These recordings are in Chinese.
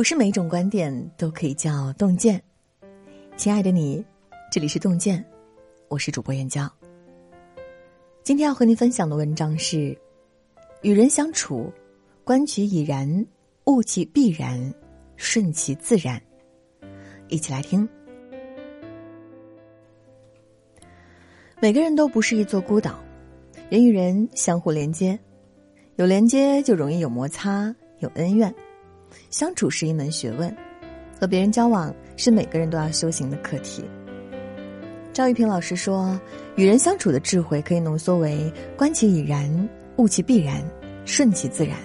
不是每种观点都可以叫洞见。亲爱的你，这里是洞见，我是主播燕娇。今天要和你分享的文章是：与人相处，观其已然，悟其必然，顺其自然。一起来听。每个人都不是一座孤岛，人与人相互连接，有连接就容易有摩擦，有恩怨。相处是一门学问，和别人交往是每个人都要修行的课题。赵玉平老师说：“与人相处的智慧可以浓缩为观其已然，悟其必然，顺其自然。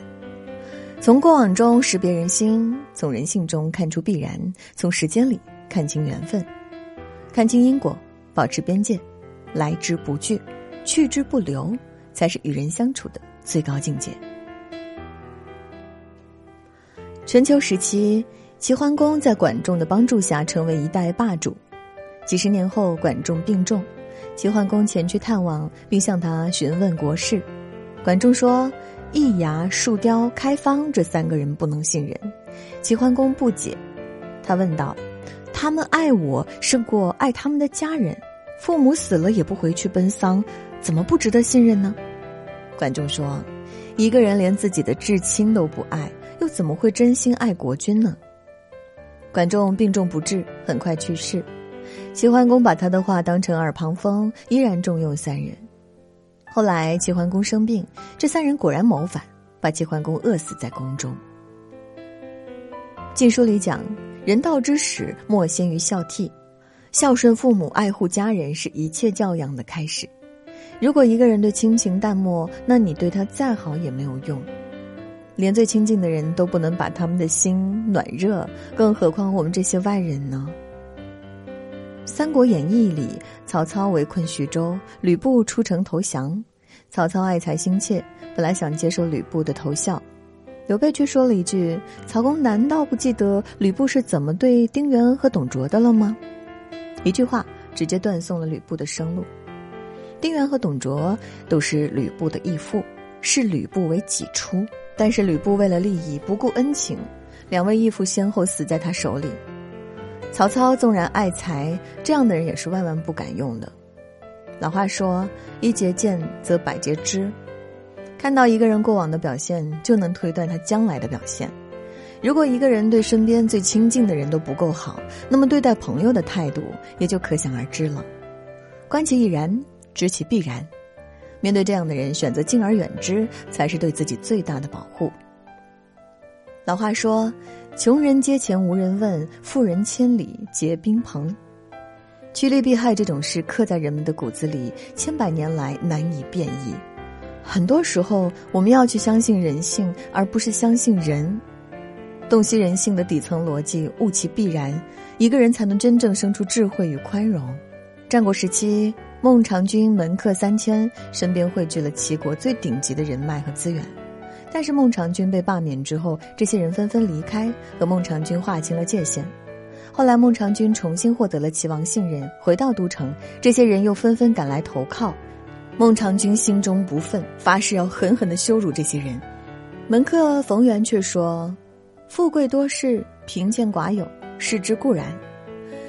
从过往中识别人心，从人性中看出必然，从时间里看清缘分，看清因果，保持边界，来之不拒，去之不留，才是与人相处的最高境界。”春秋时期，齐桓公在管仲的帮助下成为一代霸主。几十年后，管仲病重，齐桓公前去探望，并向他询问国事。管仲说：“易牙、树雕、开方这三个人不能信任。”齐桓公不解，他问道：“他们爱我胜过爱他们的家人，父母死了也不回去奔丧，怎么不值得信任呢？”管仲说：“一个人连自己的至亲都不爱。”怎么会真心爱国君呢？管仲病重不治，很快去世。齐桓公把他的话当成耳旁风，依然重用三人。后来齐桓公生病，这三人果然谋反，把齐桓公饿死在宫中。《晋书》里讲：“人道之始，莫先于孝悌。孝顺父母、爱护家人，是一切教养的开始。如果一个人对亲情淡漠，那你对他再好也没有用。”连最亲近的人都不能把他们的心暖热，更何况我们这些外人呢？《三国演义》里，曹操围困徐州，吕布出城投降。曹操爱才心切，本来想接受吕布的投效，刘备却说了一句：“曹公难道不记得吕布是怎么对丁原和董卓的了吗？”一句话直接断送了吕布的生路。丁原和董卓都是吕布的义父，视吕布为己出。但是吕布为了利益不顾恩情，两位义父先后死在他手里。曹操纵然爱才，这样的人也是万万不敢用的。老话说：“一节剑则百节知。”看到一个人过往的表现，就能推断他将来的表现。如果一个人对身边最亲近的人都不够好，那么对待朋友的态度也就可想而知了。观其已然，知其必然。面对这样的人，选择敬而远之，才是对自己最大的保护。老话说：“穷人阶前无人问，富人千里结宾朋。”趋利避害这种事刻在人们的骨子里，千百年来难以变异。很多时候，我们要去相信人性，而不是相信人。洞悉人性的底层逻辑，悟其必然，一个人才能真正生出智慧与宽容。战国时期。孟尝君门客三千，身边汇聚了齐国最顶级的人脉和资源。但是孟尝君被罢免之后，这些人纷纷离开，和孟尝君划清了界限。后来孟尝君重新获得了齐王信任，回到都城，这些人又纷纷赶来投靠。孟尝君心中不忿，发誓要狠狠地羞辱这些人。门客冯源却说：“富贵多事，贫贱寡有，是之固然。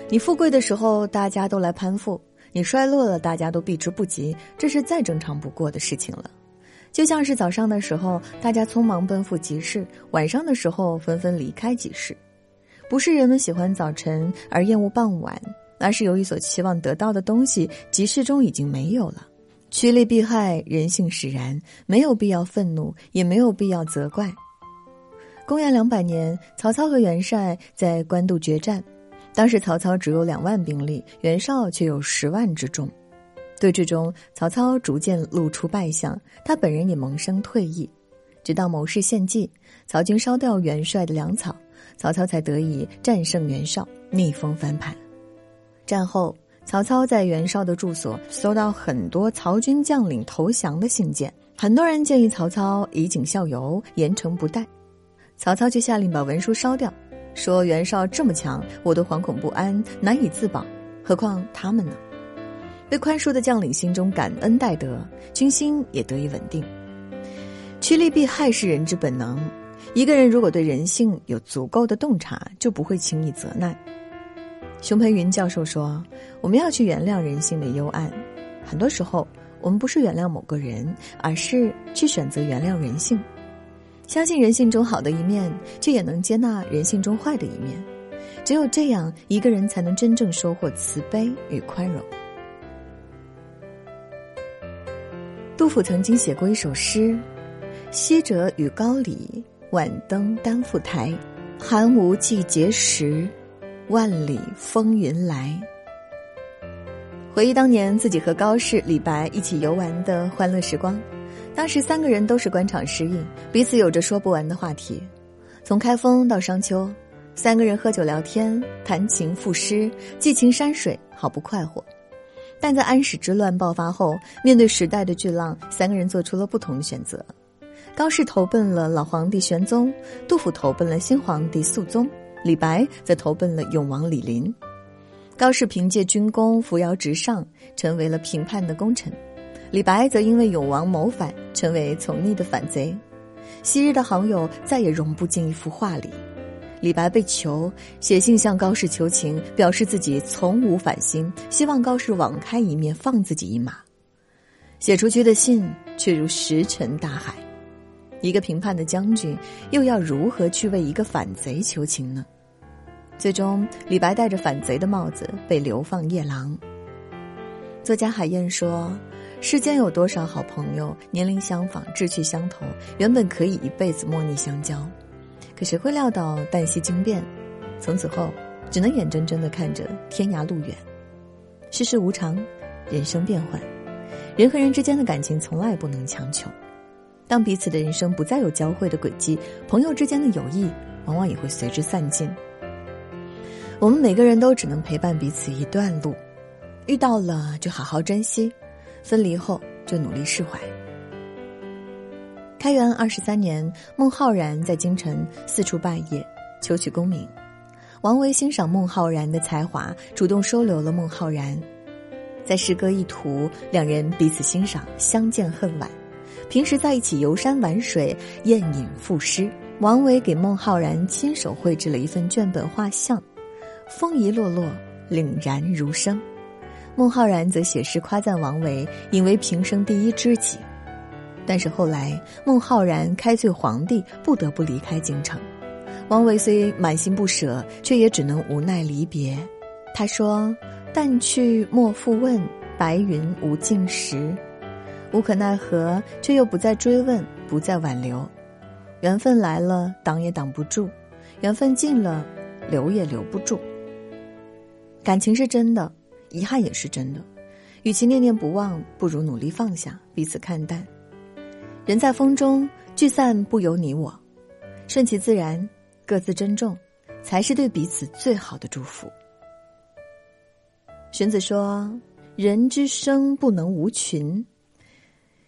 你富贵的时候，大家都来攀附。”你衰落了，大家都避之不及，这是再正常不过的事情了。就像是早上的时候，大家匆忙奔赴集市；晚上的时候，纷纷离开集市。不是人们喜欢早晨而厌恶傍晚，而是由于所期望得到的东西，集市中已经没有了。趋利避害，人性使然，没有必要愤怒，也没有必要责怪。公元两百年，曹操和袁绍在官渡决战。当时曹操只有两万兵力，袁绍却有十万之众。对峙中，曹操逐渐露出败相，他本人也萌生退意。直到谋士献计，曹军烧掉元帅的粮草，曹操才得以战胜袁绍，逆风翻盘。战后，曹操在袁绍的住所搜到很多曹军将领投降的信件，很多人建议曹操以儆效尤，严惩不贷，曹操却下令把文书烧掉。说袁绍这么强，我都惶恐不安，难以自保，何况他们呢？被宽恕的将领心中感恩戴德，军心也得以稳定。趋利避害是人之本能，一个人如果对人性有足够的洞察，就不会轻易责难。熊培云教授说：“我们要去原谅人性的幽暗。很多时候，我们不是原谅某个人，而是去选择原谅人性。相信人性中好的一面，却也能接纳人性中坏的一面。只有这样，一个人才能真正收获慈悲与宽容。”杜甫曾经写过一首诗：“昔者与高里，晚登丹复台。寒无季节时。”万里风云来。回忆当年自己和高适、李白一起游玩的欢乐时光，当时三个人都是官场失意，彼此有着说不完的话题。从开封到商丘，三个人喝酒聊天、弹琴赋诗，寄情山水，好不快活。但在安史之乱爆发后，面对时代的巨浪，三个人做出了不同的选择。高适投奔了老皇帝玄宗，杜甫投奔了新皇帝肃宗。李白则投奔了永王李璘，高适凭借军功扶摇直上，成为了平叛的功臣；李白则因为永王谋反，成为从逆的反贼。昔日的好友再也融不进一幅画里。李白被囚，写信向高适求情，表示自己从无反心，希望高适网开一面，放自己一马。写出去的信却如石沉大海。一个平叛的将军，又要如何去为一个反贼求情呢？最终，李白戴着反贼的帽子被流放夜郎。作家海燕说：“世间有多少好朋友，年龄相仿，志趣相投，原本可以一辈子莫逆相交，可谁会料到旦夕惊变，从此后只能眼睁睁的看着天涯路远。世事无常，人生变幻，人和人之间的感情从来不能强求。当彼此的人生不再有交汇的轨迹，朋友之间的友谊往往也会随之散尽。”我们每个人都只能陪伴彼此一段路，遇到了就好好珍惜，分离后就努力释怀。开元二十三年，孟浩然在京城四处拜谒，求取功名。王维欣赏孟浩然的才华，主动收留了孟浩然。在诗歌一途，两人彼此欣赏，相见恨晚。平时在一起游山玩水，宴饮赋诗。王维给孟浩然亲手绘制了一份卷本画像。风一落落，凛然如生。孟浩然则写诗夸赞王维，引为平生第一知己。但是后来，孟浩然开罪皇帝，不得不离开京城。王维虽满心不舍，却也只能无奈离别。他说：“但去莫复问，白云无尽时。”无可奈何，却又不再追问，不再挽留。缘分来了，挡也挡不住；缘分尽了，留也留不住。感情是真的，遗憾也是真的。与其念念不忘，不如努力放下，彼此看淡。人在风中，聚散不由你我，顺其自然，各自珍重，才是对彼此最好的祝福。荀子说：“人之生不能无群，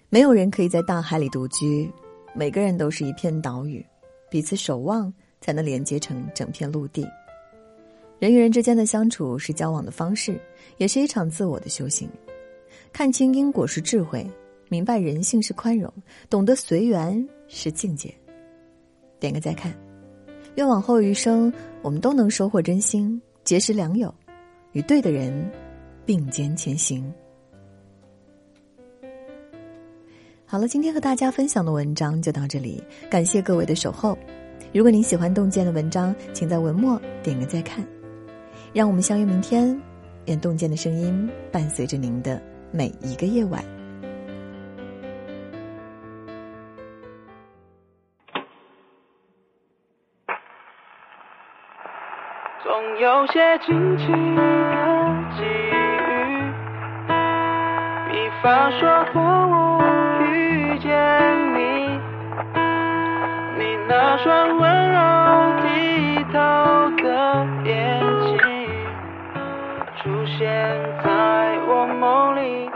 没有人可以在大海里独居，每个人都是一片岛屿，彼此守望，才能连接成整片陆地。”人与人之间的相处是交往的方式，也是一场自我的修行。看清因果是智慧，明白人性是宽容，懂得随缘是境界。点个再看，愿往后余生我们都能收获真心，结识良友，与对的人并肩前行。好了，今天和大家分享的文章就到这里，感谢各位的守候。如果您喜欢洞见的文章，请在文末点个再看。让我们相约明天，愿洞见的声音伴随着您的每一个夜晚。总有些惊奇的际遇，比方说和我遇见你，你那双温出现在我梦里。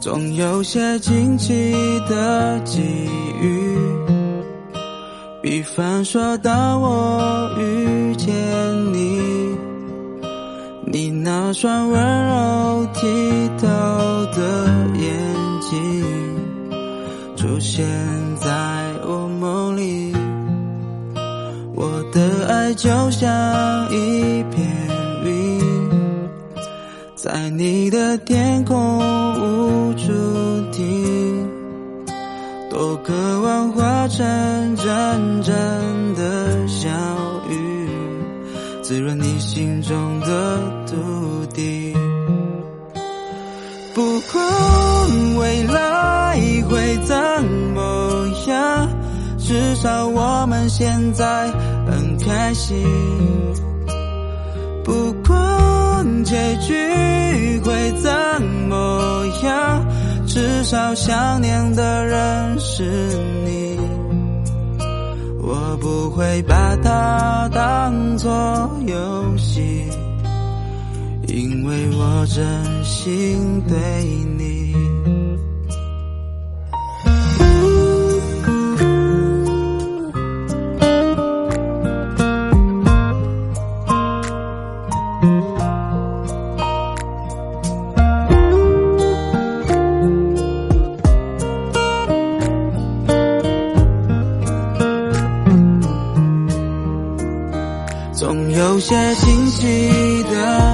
总有些。惊奇的际遇，比方说当我遇见你，你那双温柔剔透的眼睛出现在我梦里，我的爱就像一片云。在你的天空无处停，我渴望化成阵阵的小雨，滋润你心中的土地。不管未来会怎么样，至少我们现在很开心。不管结局会怎么样，至少想念的人是你。我不会把它当作游戏，因为我真心对你。有些惊奇的